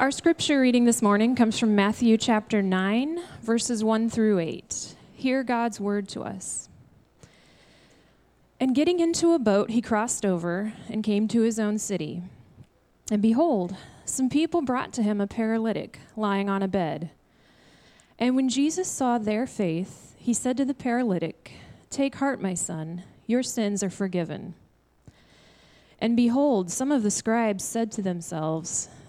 Our scripture reading this morning comes from Matthew chapter 9, verses 1 through 8. Hear God's word to us. And getting into a boat, he crossed over and came to his own city. And behold, some people brought to him a paralytic lying on a bed. And when Jesus saw their faith, he said to the paralytic, Take heart, my son, your sins are forgiven. And behold, some of the scribes said to themselves,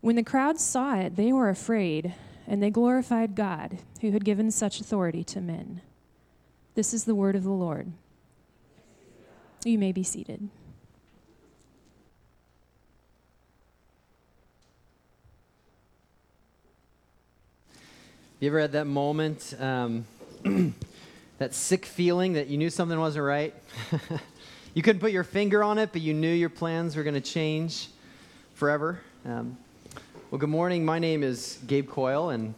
When the crowd saw it, they were afraid, and they glorified God, who had given such authority to men. This is the word of the Lord. You may be seated. You ever had that moment, um, that sick feeling that you knew something wasn't right? you couldn't put your finger on it, but you knew your plans were going to change forever? Um, well, good morning. My name is Gabe Coyle, and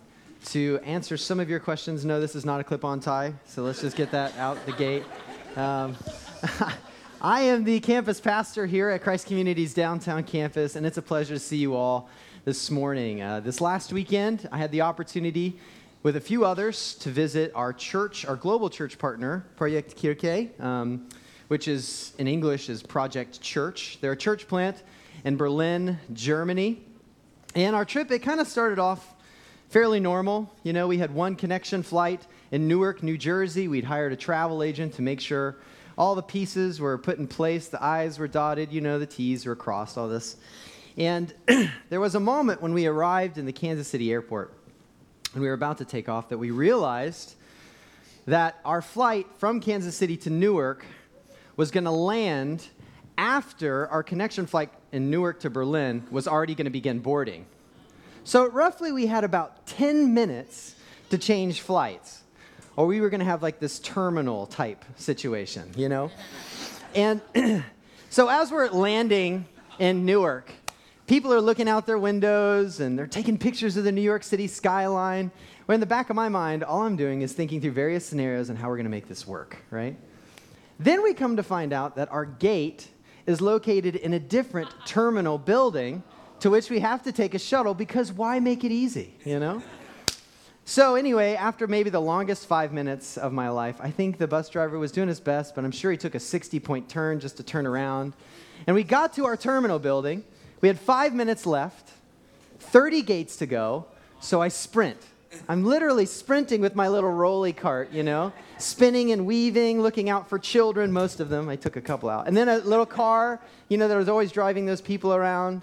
to answer some of your questions, no, this is not a clip on tie, so let's just get that out the gate. Um, I am the campus pastor here at Christ Community's downtown campus, and it's a pleasure to see you all this morning. Uh, this last weekend, I had the opportunity with a few others to visit our church, our global church partner, Project Kirke, um, which is in English is Project Church. They're a church plant in Berlin, Germany. And our trip, it kind of started off fairly normal. You know, we had one connection flight in Newark, New Jersey. We'd hired a travel agent to make sure all the pieces were put in place, the I's were dotted, you know, the T's were crossed, all this. And there was a moment when we arrived in the Kansas City airport and we were about to take off that we realized that our flight from Kansas City to Newark was going to land after our connection flight in Newark to Berlin was already going to begin boarding. So, roughly, we had about 10 minutes to change flights. Or we were going to have like this terminal type situation, you know? And so, as we're landing in Newark, people are looking out their windows and they're taking pictures of the New York City skyline. Where in the back of my mind, all I'm doing is thinking through various scenarios and how we're going to make this work, right? Then we come to find out that our gate is located in a different terminal building to which we have to take a shuttle because why make it easy, you know? So, anyway, after maybe the longest five minutes of my life, I think the bus driver was doing his best, but I'm sure he took a 60 point turn just to turn around. And we got to our terminal building. We had five minutes left, 30 gates to go, so I sprint. I'm literally sprinting with my little rolly cart, you know, spinning and weaving, looking out for children, most of them. I took a couple out. And then a little car, you know, that was always driving those people around.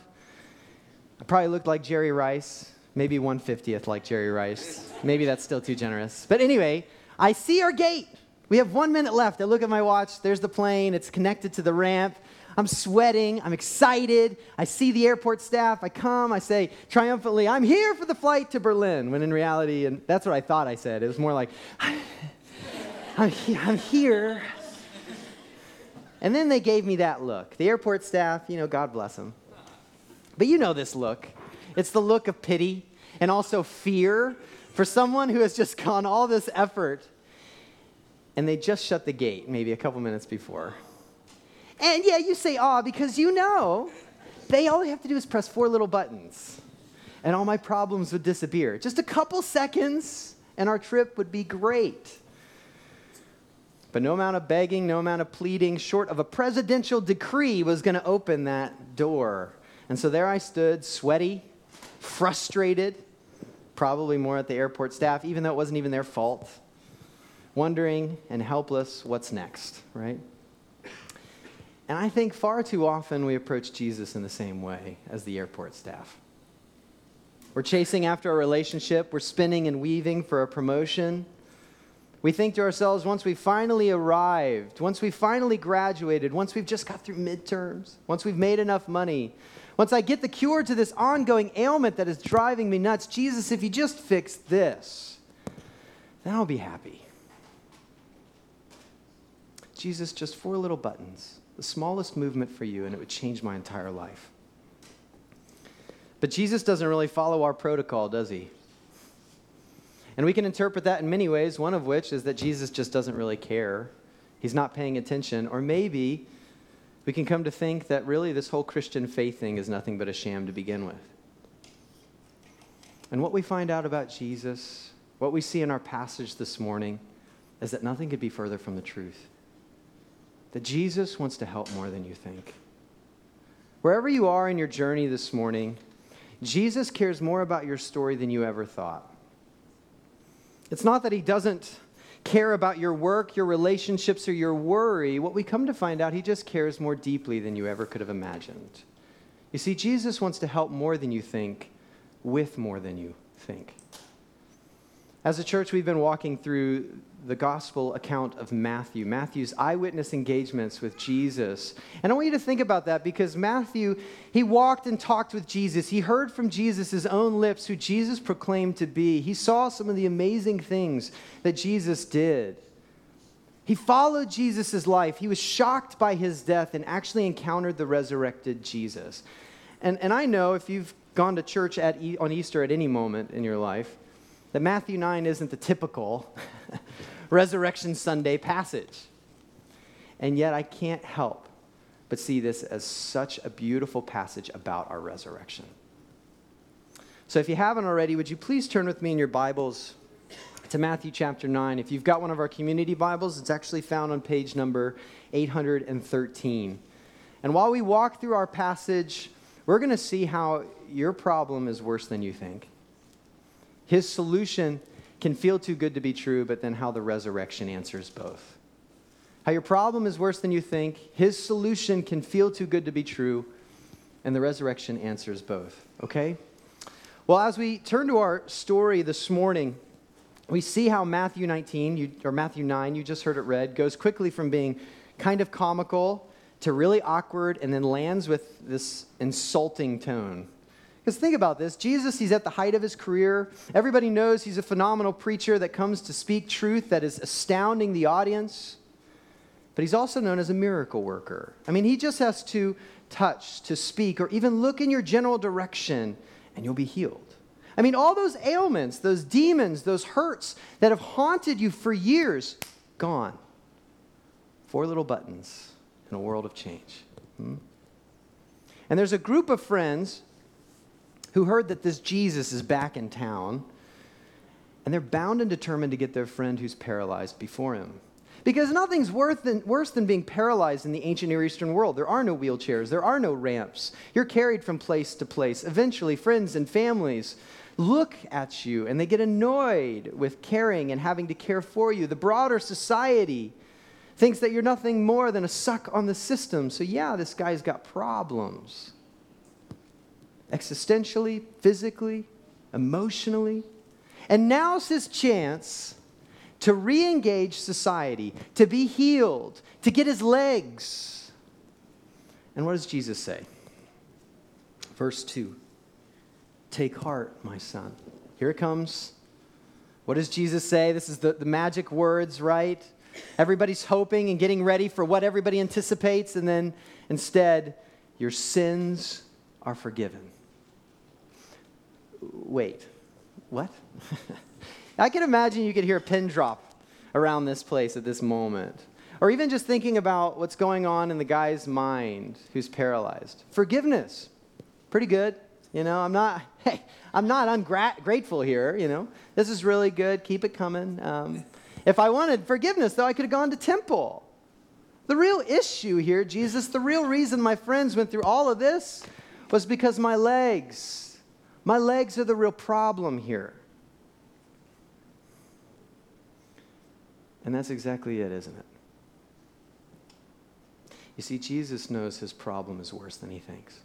I probably looked like Jerry Rice, maybe 150th like Jerry Rice. Maybe that's still too generous. But anyway, I see our gate. We have one minute left. I look at my watch. There's the plane. It's connected to the ramp. I'm sweating. I'm excited. I see the airport staff. I come. I say triumphantly, I'm here for the flight to Berlin. When in reality, and that's what I thought I said, it was more like, I'm, I'm here. And then they gave me that look. The airport staff, you know, God bless them. But you know this look. It's the look of pity and also fear for someone who has just gone all this effort and they just shut the gate maybe a couple minutes before. And yeah, you say, ah, because you know they all they have to do is press four little buttons and all my problems would disappear. Just a couple seconds and our trip would be great. But no amount of begging, no amount of pleading, short of a presidential decree, was going to open that door. And so there I stood, sweaty, frustrated, probably more at the airport staff, even though it wasn't even their fault, wondering and helpless what's next, right? And I think far too often we approach Jesus in the same way as the airport staff. We're chasing after a relationship, we're spinning and weaving for a promotion. We think to ourselves, once we finally arrived, once we finally graduated, once we've just got through midterms, once we've made enough money, once I get the cure to this ongoing ailment that is driving me nuts, Jesus, if you just fix this, then I'll be happy. Jesus, just four little buttons, the smallest movement for you, and it would change my entire life. But Jesus doesn't really follow our protocol, does he? And we can interpret that in many ways, one of which is that Jesus just doesn't really care. He's not paying attention. Or maybe we can come to think that really this whole Christian faith thing is nothing but a sham to begin with. And what we find out about Jesus, what we see in our passage this morning, is that nothing could be further from the truth. That Jesus wants to help more than you think. Wherever you are in your journey this morning, Jesus cares more about your story than you ever thought. It's not that he doesn't care about your work, your relationships, or your worry. What we come to find out, he just cares more deeply than you ever could have imagined. You see, Jesus wants to help more than you think, with more than you think. As a church, we've been walking through the gospel account of Matthew, Matthew's eyewitness engagements with Jesus. And I want you to think about that because Matthew, he walked and talked with Jesus. He heard from Jesus' own lips who Jesus proclaimed to be. He saw some of the amazing things that Jesus did. He followed Jesus' life. He was shocked by his death and actually encountered the resurrected Jesus. And, and I know if you've gone to church at, on Easter at any moment in your life, that Matthew 9 isn't the typical Resurrection Sunday passage. And yet I can't help but see this as such a beautiful passage about our resurrection. So if you haven't already, would you please turn with me in your Bibles to Matthew chapter 9. If you've got one of our community Bibles, it's actually found on page number 813. And while we walk through our passage, we're going to see how your problem is worse than you think. His solution can feel too good to be true, but then how the resurrection answers both. How your problem is worse than you think, his solution can feel too good to be true, and the resurrection answers both. Okay? Well, as we turn to our story this morning, we see how Matthew 19, you, or Matthew 9, you just heard it read, goes quickly from being kind of comical to really awkward and then lands with this insulting tone. Because think about this Jesus, he's at the height of his career. Everybody knows he's a phenomenal preacher that comes to speak truth that is astounding the audience. But he's also known as a miracle worker. I mean, he just has to touch, to speak, or even look in your general direction, and you'll be healed. I mean, all those ailments, those demons, those hurts that have haunted you for years, gone. Four little buttons in a world of change. Hmm? And there's a group of friends who heard that this Jesus is back in town, and they're bound and determined to get their friend who's paralyzed before him. Because nothing's than, worse than being paralyzed in the ancient Near Eastern world. There are no wheelchairs, there are no ramps. You're carried from place to place. Eventually, friends and families look at you and they get annoyed with caring and having to care for you. The broader society thinks that you're nothing more than a suck on the system. So, yeah, this guy's got problems existentially, physically, emotionally. And now's his chance to re engage society, to be healed, to get his legs. And what does Jesus say? Verse 2 Take heart, my son. Here it comes. What does Jesus say? This is the, the magic words, right? Everybody's hoping and getting ready for what everybody anticipates, and then instead, your sins are forgiven wait, what? I can imagine you could hear a pin drop around this place at this moment. Or even just thinking about what's going on in the guy's mind who's paralyzed. Forgiveness, pretty good. You know, I'm not, hey, I'm not ungrateful here, you know. This is really good. Keep it coming. Um, if I wanted forgiveness, though, I could have gone to temple. The real issue here, Jesus, the real reason my friends went through all of this was because my legs my legs are the real problem here. And that's exactly it, isn't it? You see, Jesus knows his problem is worse than he thinks.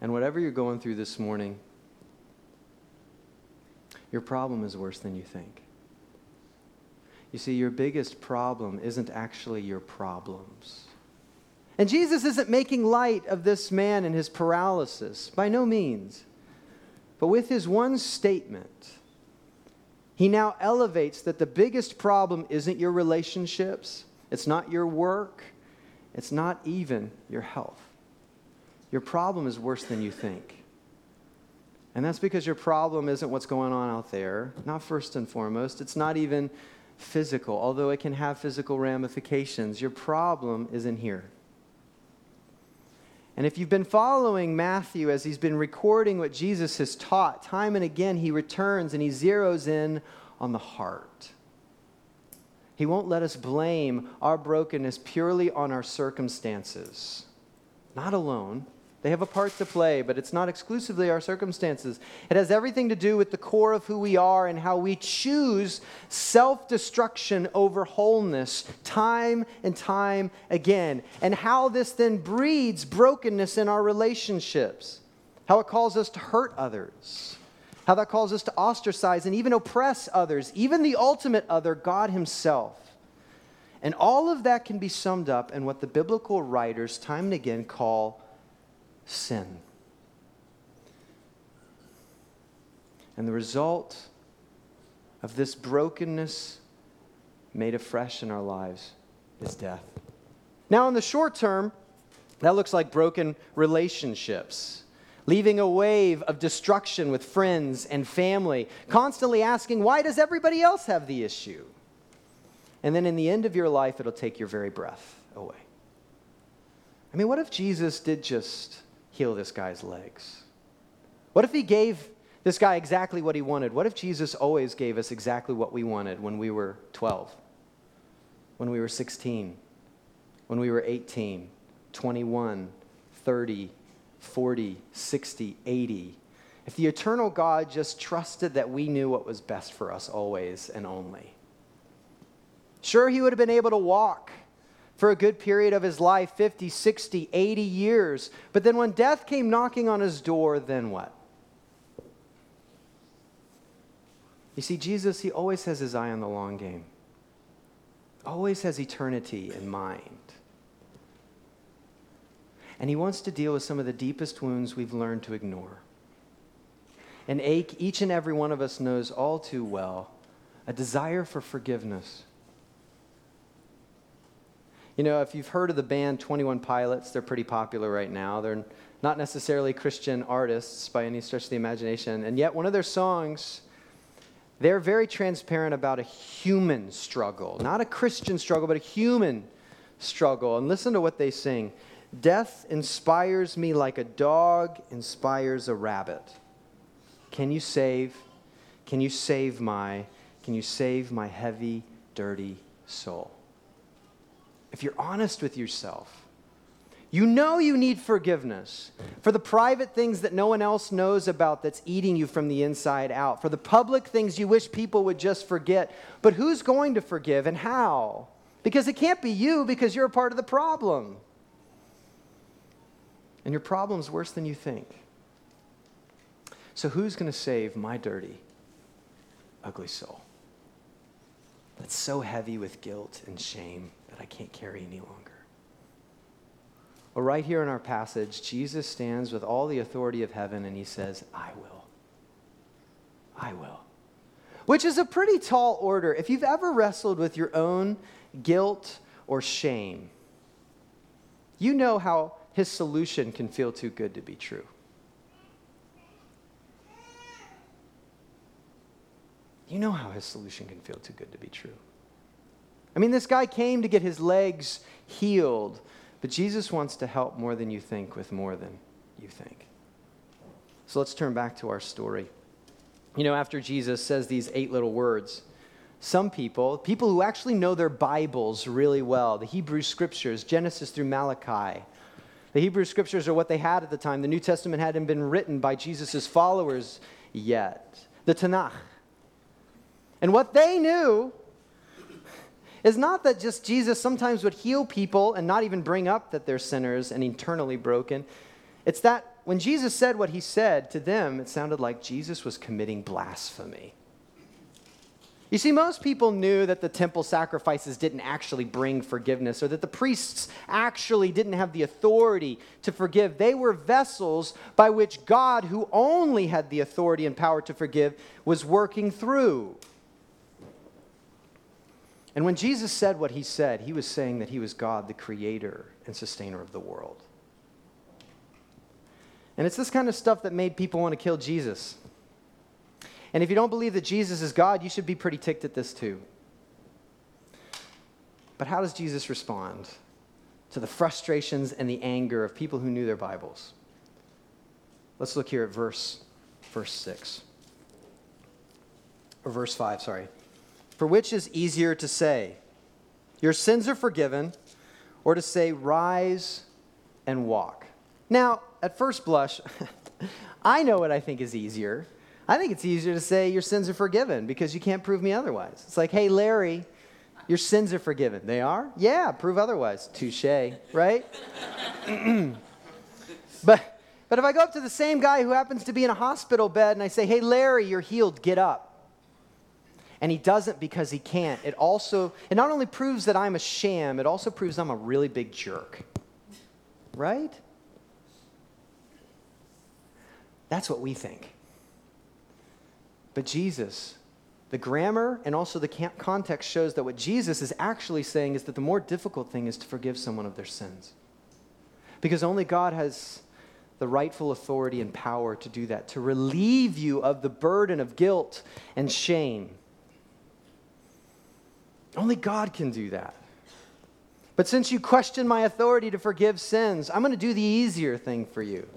And whatever you're going through this morning, your problem is worse than you think. You see, your biggest problem isn't actually your problems. And Jesus isn't making light of this man and his paralysis, by no means. But with his one statement, he now elevates that the biggest problem isn't your relationships, it's not your work, it's not even your health. Your problem is worse than you think. And that's because your problem isn't what's going on out there, not first and foremost. It's not even physical, although it can have physical ramifications. Your problem is in here. And if you've been following Matthew as he's been recording what Jesus has taught, time and again he returns and he zeroes in on the heart. He won't let us blame our brokenness purely on our circumstances. Not alone. They have a part to play, but it's not exclusively our circumstances. It has everything to do with the core of who we are and how we choose self destruction over wholeness time and time again, and how this then breeds brokenness in our relationships, how it calls us to hurt others, how that calls us to ostracize and even oppress others, even the ultimate other, God Himself. And all of that can be summed up in what the biblical writers time and again call sin. And the result of this brokenness made afresh in our lives is death. Now, in the short term, that looks like broken relationships, leaving a wave of destruction with friends and family, constantly asking, why does everybody else have the issue? And then in the end of your life, it'll take your very breath away. I mean, what if Jesus did just heal this guy's legs? What if he gave this guy exactly what he wanted? What if Jesus always gave us exactly what we wanted when we were 12, when we were 16, when we were 18, 21, 30, 40, 60, 80? If the eternal God just trusted that we knew what was best for us always and only. Sure, he would have been able to walk for a good period of his life 50, 60, 80 years. But then when death came knocking on his door, then what? You see, Jesus, he always has his eye on the long game, always has eternity in mind. And he wants to deal with some of the deepest wounds we've learned to ignore. An ache each and every one of us knows all too well a desire for forgiveness you know, if you've heard of the band 21 Pilots, they're pretty popular right now. They're not necessarily Christian artists by any stretch of the imagination. And yet, one of their songs, they're very transparent about a human struggle, not a Christian struggle, but a human struggle. And listen to what they sing Death inspires me like a dog inspires a rabbit. Can you save? Can you save my? Can you save my heavy, dirty soul? If you're honest with yourself, you know you need forgiveness for the private things that no one else knows about that's eating you from the inside out, for the public things you wish people would just forget. But who's going to forgive and how? Because it can't be you because you're a part of the problem. And your problem's worse than you think. So, who's going to save my dirty, ugly soul that's so heavy with guilt and shame? That I can't carry any longer. Well, right here in our passage, Jesus stands with all the authority of heaven and he says, I will. I will. Which is a pretty tall order. If you've ever wrestled with your own guilt or shame, you know how his solution can feel too good to be true. You know how his solution can feel too good to be true. I mean, this guy came to get his legs healed, but Jesus wants to help more than you think with more than you think. So let's turn back to our story. You know, after Jesus says these eight little words, some people, people who actually know their Bibles really well, the Hebrew scriptures, Genesis through Malachi, the Hebrew scriptures are what they had at the time. The New Testament hadn't been written by Jesus' followers yet. The Tanakh. And what they knew is not that just Jesus sometimes would heal people and not even bring up that they're sinners and eternally broken. It's that when Jesus said what he said to them, it sounded like Jesus was committing blasphemy. You see, most people knew that the temple sacrifices didn't actually bring forgiveness or that the priests actually didn't have the authority to forgive. They were vessels by which God, who only had the authority and power to forgive, was working through. And when Jesus said what he said, he was saying that he was God, the creator and sustainer of the world. And it's this kind of stuff that made people want to kill Jesus. And if you don't believe that Jesus is God, you should be pretty ticked at this too. But how does Jesus respond to the frustrations and the anger of people who knew their Bibles? Let's look here at verse verse 6. Or verse 5, sorry. For which is easier to say, Your sins are forgiven, or to say, Rise and walk? Now, at first blush, I know what I think is easier. I think it's easier to say, Your sins are forgiven because you can't prove me otherwise. It's like, Hey, Larry, your sins are forgiven. They are? Yeah, prove otherwise. Touche, right? but, but if I go up to the same guy who happens to be in a hospital bed and I say, Hey, Larry, you're healed, get up and he doesn't because he can't. It also, it not only proves that I'm a sham, it also proves I'm a really big jerk. Right? That's what we think. But Jesus, the grammar and also the context shows that what Jesus is actually saying is that the more difficult thing is to forgive someone of their sins. Because only God has the rightful authority and power to do that, to relieve you of the burden of guilt and shame. Only God can do that. But since you question my authority to forgive sins, I'm going to do the easier thing for you,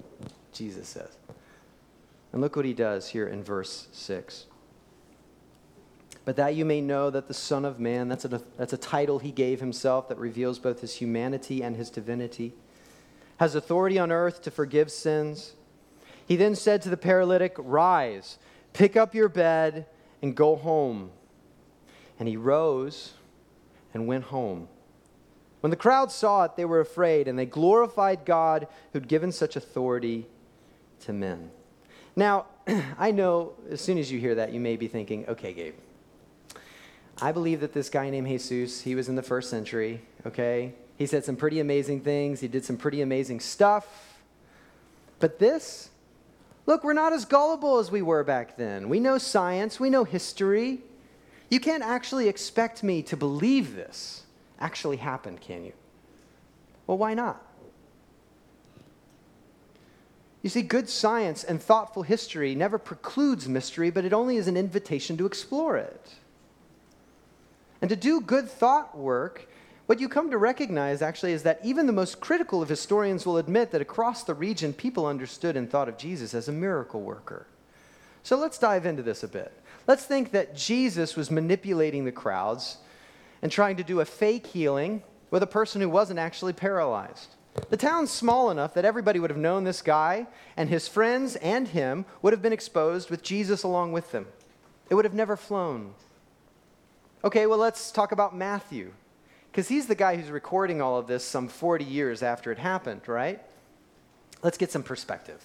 Jesus says. And look what he does here in verse 6. But that you may know that the Son of Man, that's a, that's a title he gave himself that reveals both his humanity and his divinity, has authority on earth to forgive sins. He then said to the paralytic, Rise, pick up your bed, and go home. And he rose and went home. When the crowd saw it, they were afraid, and they glorified God who'd given such authority to men. Now, I know as soon as you hear that, you may be thinking, okay, Gabe, I believe that this guy named Jesus, he was in the first century, okay? He said some pretty amazing things, he did some pretty amazing stuff. But this, look, we're not as gullible as we were back then. We know science, we know history. You can't actually expect me to believe this actually happened, can you? Well, why not? You see, good science and thoughtful history never precludes mystery, but it only is an invitation to explore it. And to do good thought work, what you come to recognize actually is that even the most critical of historians will admit that across the region, people understood and thought of Jesus as a miracle worker. So let's dive into this a bit. Let's think that Jesus was manipulating the crowds and trying to do a fake healing with a person who wasn't actually paralyzed. The town's small enough that everybody would have known this guy, and his friends and him would have been exposed with Jesus along with them. It would have never flown. Okay, well, let's talk about Matthew, because he's the guy who's recording all of this some 40 years after it happened, right? Let's get some perspective.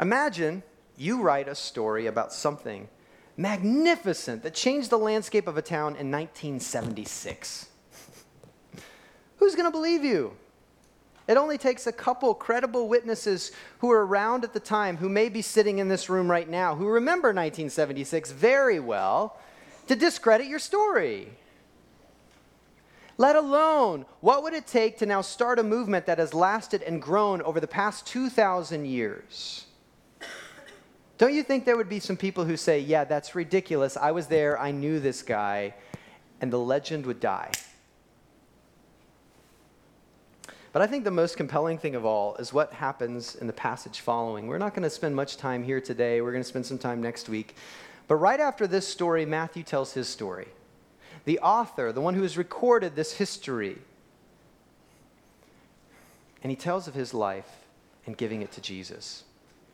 Imagine you write a story about something magnificent that changed the landscape of a town in 1976. Who's going to believe you? It only takes a couple credible witnesses who were around at the time, who may be sitting in this room right now, who remember 1976 very well, to discredit your story. Let alone, what would it take to now start a movement that has lasted and grown over the past 2,000 years? Don't you think there would be some people who say, yeah, that's ridiculous. I was there, I knew this guy, and the legend would die? But I think the most compelling thing of all is what happens in the passage following. We're not going to spend much time here today. We're going to spend some time next week. But right after this story, Matthew tells his story. The author, the one who has recorded this history, and he tells of his life and giving it to Jesus.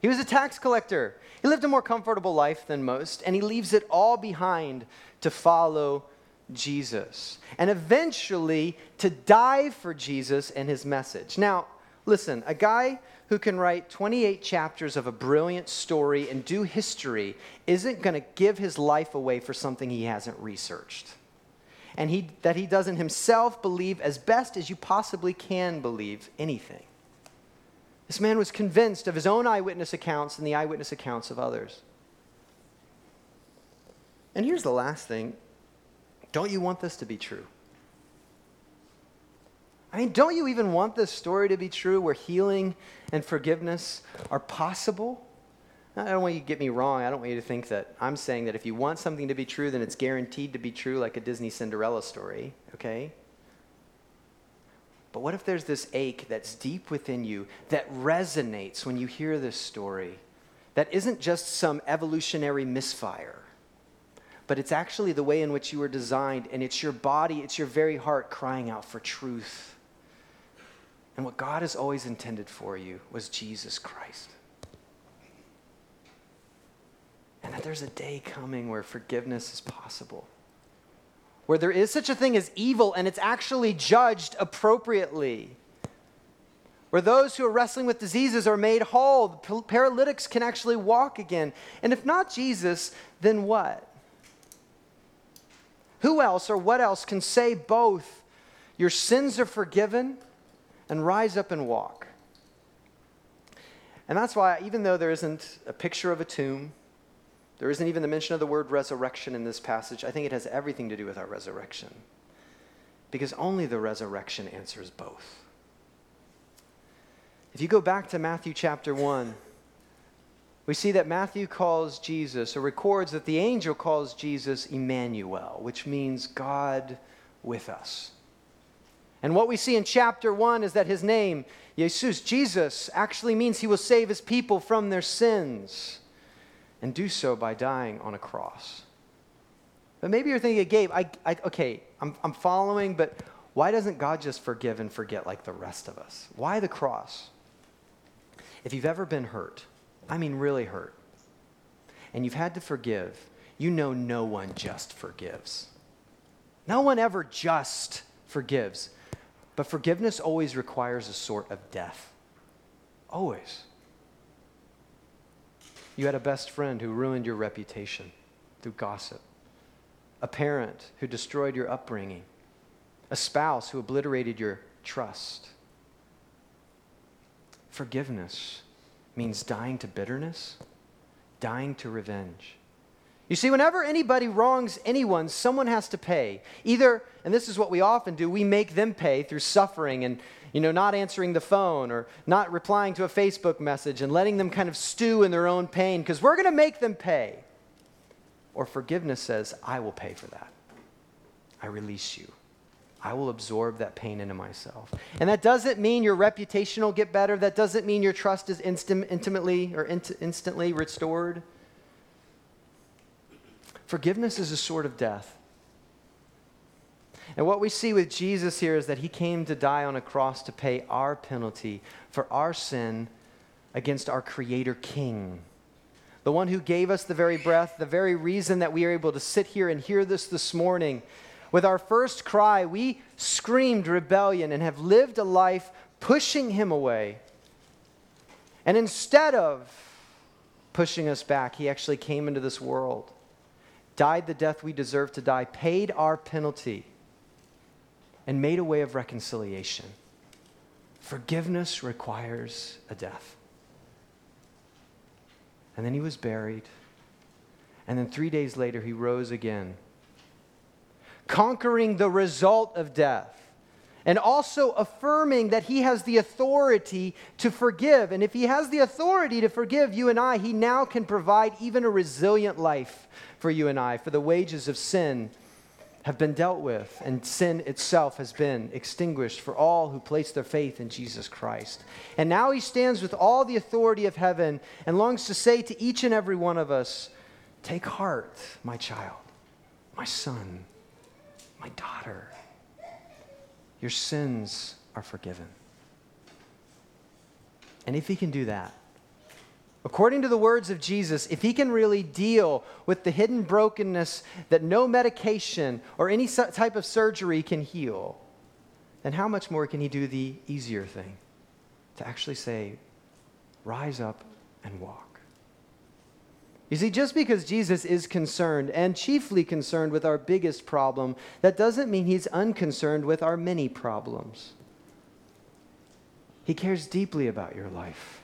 He was a tax collector. He lived a more comfortable life than most, and he leaves it all behind to follow Jesus and eventually to die for Jesus and his message. Now, listen, a guy who can write 28 chapters of a brilliant story and do history isn't going to give his life away for something he hasn't researched. And he, that he doesn't himself believe as best as you possibly can believe anything. This man was convinced of his own eyewitness accounts and the eyewitness accounts of others. And here's the last thing don't you want this to be true? I mean, don't you even want this story to be true where healing and forgiveness are possible? I don't want you to get me wrong. I don't want you to think that I'm saying that if you want something to be true, then it's guaranteed to be true, like a Disney Cinderella story, okay? But what if there's this ache that's deep within you that resonates when you hear this story? That isn't just some evolutionary misfire, but it's actually the way in which you were designed, and it's your body, it's your very heart crying out for truth. And what God has always intended for you was Jesus Christ. And that there's a day coming where forgiveness is possible, where there is such a thing as evil and it's actually judged appropriately. Where those who are wrestling with diseases are made whole, paralytics can actually walk again. And if not Jesus, then what? Who else or what else can say both your sins are forgiven and rise up and walk. And that's why, even though there isn't a picture of a tomb, there isn't even the mention of the word resurrection in this passage, I think it has everything to do with our resurrection. Because only the resurrection answers both. If you go back to Matthew chapter 1, we see that Matthew calls Jesus, or records that the angel calls Jesus Emmanuel, which means God with us. And what we see in chapter 1 is that his name, Jesus, Jesus, actually means he will save his people from their sins and do so by dying on a cross. But maybe you're thinking, Gabe, I, I, okay, I'm, I'm following, but why doesn't God just forgive and forget like the rest of us? Why the cross? If you've ever been hurt, I mean really hurt, and you've had to forgive, you know no one just forgives. No one ever just forgives. But forgiveness always requires a sort of death. Always. You had a best friend who ruined your reputation through gossip, a parent who destroyed your upbringing, a spouse who obliterated your trust. Forgiveness means dying to bitterness, dying to revenge. You see, whenever anybody wrongs anyone, someone has to pay. Either, and this is what we often do, we make them pay through suffering and you know, not answering the phone or not replying to a Facebook message and letting them kind of stew in their own pain because we're going to make them pay. Or forgiveness says, I will pay for that. I release you. I will absorb that pain into myself. And that doesn't mean your reputation will get better. That doesn't mean your trust is intimately or int- instantly restored. Forgiveness is a sort of death. And what we see with Jesus here is that he came to die on a cross to pay our penalty for our sin against our Creator King. The one who gave us the very breath, the very reason that we are able to sit here and hear this this morning. With our first cry, we screamed rebellion and have lived a life pushing him away. And instead of pushing us back, he actually came into this world died the death we deserve to die, paid our penalty, and made a way of reconciliation. Forgiveness requires a death. And then he was buried. And then three days later, he rose again, conquering the result of death and also affirming that he has the authority to forgive. And if he has the authority to forgive you and I, he now can provide even a resilient life for you and I, for the wages of sin have been dealt with, and sin itself has been extinguished for all who place their faith in Jesus Christ. And now he stands with all the authority of heaven and longs to say to each and every one of us Take heart, my child, my son, my daughter. Your sins are forgiven. And if he can do that, According to the words of Jesus, if he can really deal with the hidden brokenness that no medication or any type of surgery can heal, then how much more can he do the easier thing? To actually say, rise up and walk. You see, just because Jesus is concerned, and chiefly concerned with our biggest problem, that doesn't mean he's unconcerned with our many problems. He cares deeply about your life,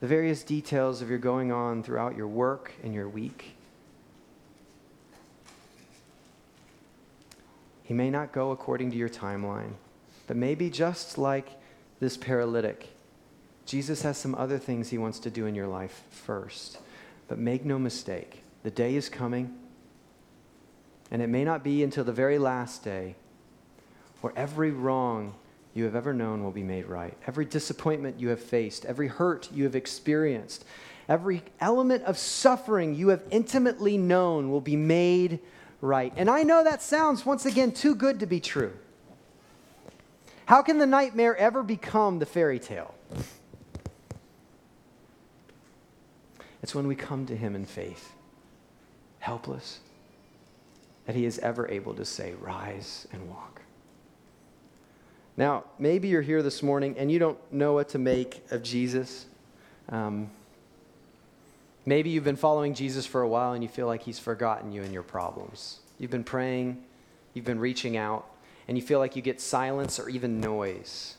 the various details of your going on throughout your work and your week. He may not go according to your timeline, but maybe just like this paralytic, Jesus has some other things he wants to do in your life first. But make no mistake, the day is coming, and it may not be until the very last day where every wrong you have ever known will be made right. Every disappointment you have faced, every hurt you have experienced, every element of suffering you have intimately known will be made right. And I know that sounds, once again, too good to be true. How can the nightmare ever become the fairy tale? It's when we come to Him in faith, helpless, that He is ever able to say, Rise and walk. Now, maybe you're here this morning and you don't know what to make of Jesus. Um, maybe you've been following Jesus for a while and you feel like He's forgotten you and your problems. You've been praying, you've been reaching out, and you feel like you get silence or even noise.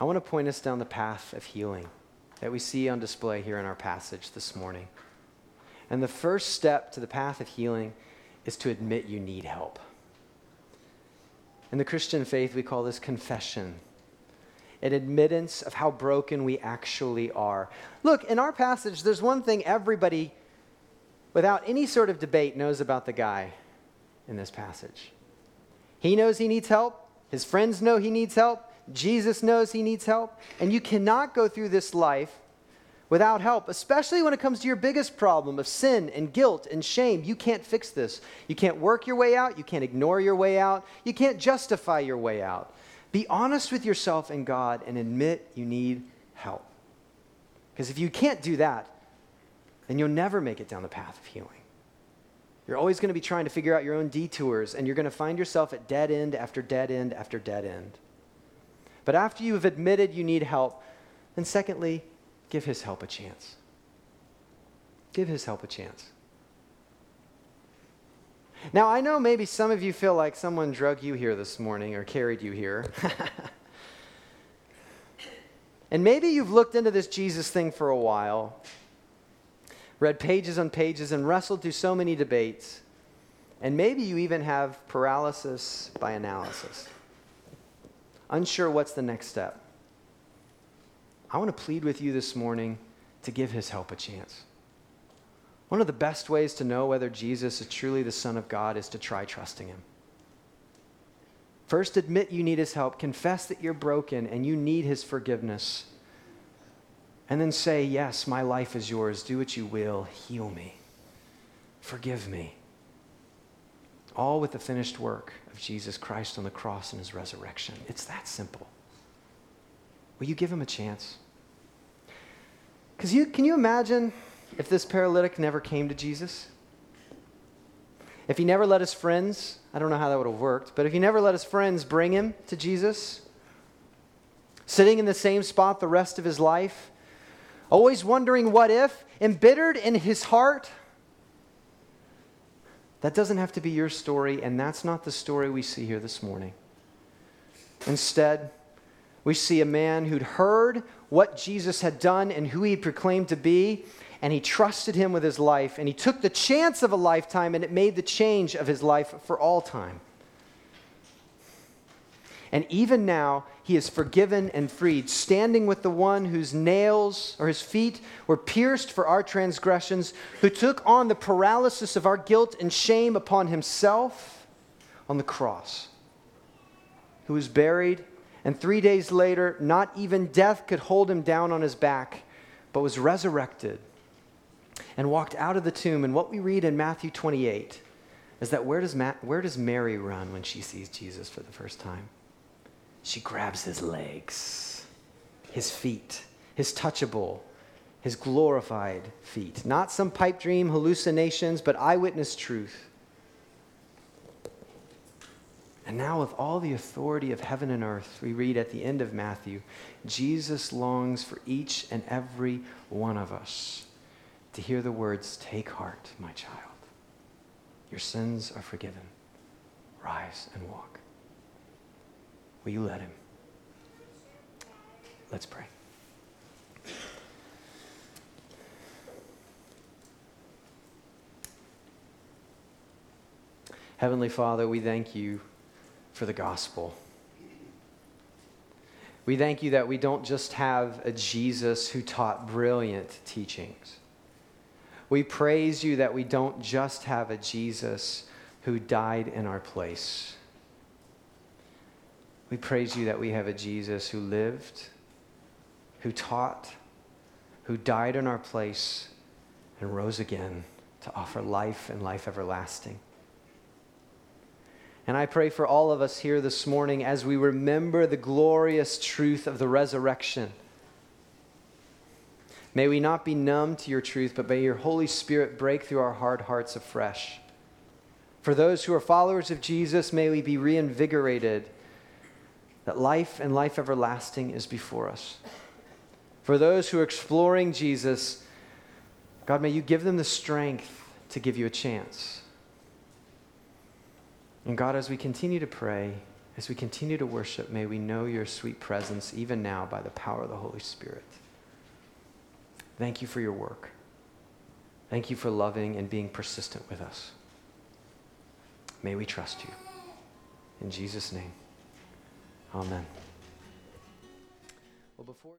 I want to point us down the path of healing that we see on display here in our passage this morning. And the first step to the path of healing is to admit you need help. In the Christian faith, we call this confession an admittance of how broken we actually are. Look, in our passage, there's one thing everybody, without any sort of debate, knows about the guy in this passage. He knows he needs help, his friends know he needs help, Jesus knows he needs help, and you cannot go through this life without help, especially when it comes to your biggest problem of sin and guilt and shame. You can't fix this. You can't work your way out. You can't ignore your way out. You can't justify your way out. Be honest with yourself and God and admit you need help. Because if you can't do that, then you'll never make it down the path of healing. You're always going to be trying to figure out your own detours, and you're going to find yourself at dead end after dead end after dead end. But after you have admitted you need help, then secondly, give his help a chance. Give his help a chance. Now, I know maybe some of you feel like someone drug you here this morning or carried you here. and maybe you've looked into this Jesus thing for a while, read pages on pages, and wrestled through so many debates. And maybe you even have paralysis by analysis unsure what's the next step, I want to plead with you this morning to give his help a chance. One of the best ways to know whether Jesus is truly the Son of God is to try trusting him. First, admit you need his help, confess that you're broken and you need his forgiveness. And then say, Yes, my life is yours. Do what you will. Heal me. Forgive me. All with the finished work of Jesus Christ on the cross and his resurrection. It's that simple. Will you give him a chance? Because you, can you imagine if this paralytic never came to Jesus? If he never let his friends, I don't know how that would have worked, but if he never let his friends bring him to Jesus, sitting in the same spot the rest of his life, always wondering what if, embittered in his heart, that doesn't have to be your story, and that's not the story we see here this morning. Instead, we see a man who'd heard what Jesus had done and who he proclaimed to be, and he trusted him with his life, and he took the chance of a lifetime, and it made the change of his life for all time. And even now, he is forgiven and freed, standing with the one whose nails or his feet were pierced for our transgressions, who took on the paralysis of our guilt and shame upon himself on the cross, who was buried, and three days later, not even death could hold him down on his back, but was resurrected and walked out of the tomb. And what we read in Matthew 28 is that where does, Ma- where does Mary run when she sees Jesus for the first time? She grabs his legs, his feet, his touchable, his glorified feet. Not some pipe dream hallucinations, but eyewitness truth. And now, with all the authority of heaven and earth, we read at the end of Matthew Jesus longs for each and every one of us to hear the words, Take heart, my child. Your sins are forgiven. Rise and walk. Will you let him? Let's pray. Heavenly Father, we thank you for the gospel. We thank you that we don't just have a Jesus who taught brilliant teachings. We praise you that we don't just have a Jesus who died in our place. We praise you that we have a Jesus who lived, who taught, who died in our place, and rose again to offer life and life everlasting. And I pray for all of us here this morning as we remember the glorious truth of the resurrection. May we not be numb to your truth, but may your Holy Spirit break through our hard hearts afresh. For those who are followers of Jesus, may we be reinvigorated that life and life everlasting is before us. For those who are exploring Jesus, God, may you give them the strength to give you a chance. And God, as we continue to pray, as we continue to worship, may we know your sweet presence even now by the power of the Holy Spirit. Thank you for your work. Thank you for loving and being persistent with us. May we trust you. In Jesus' name, amen. Well, before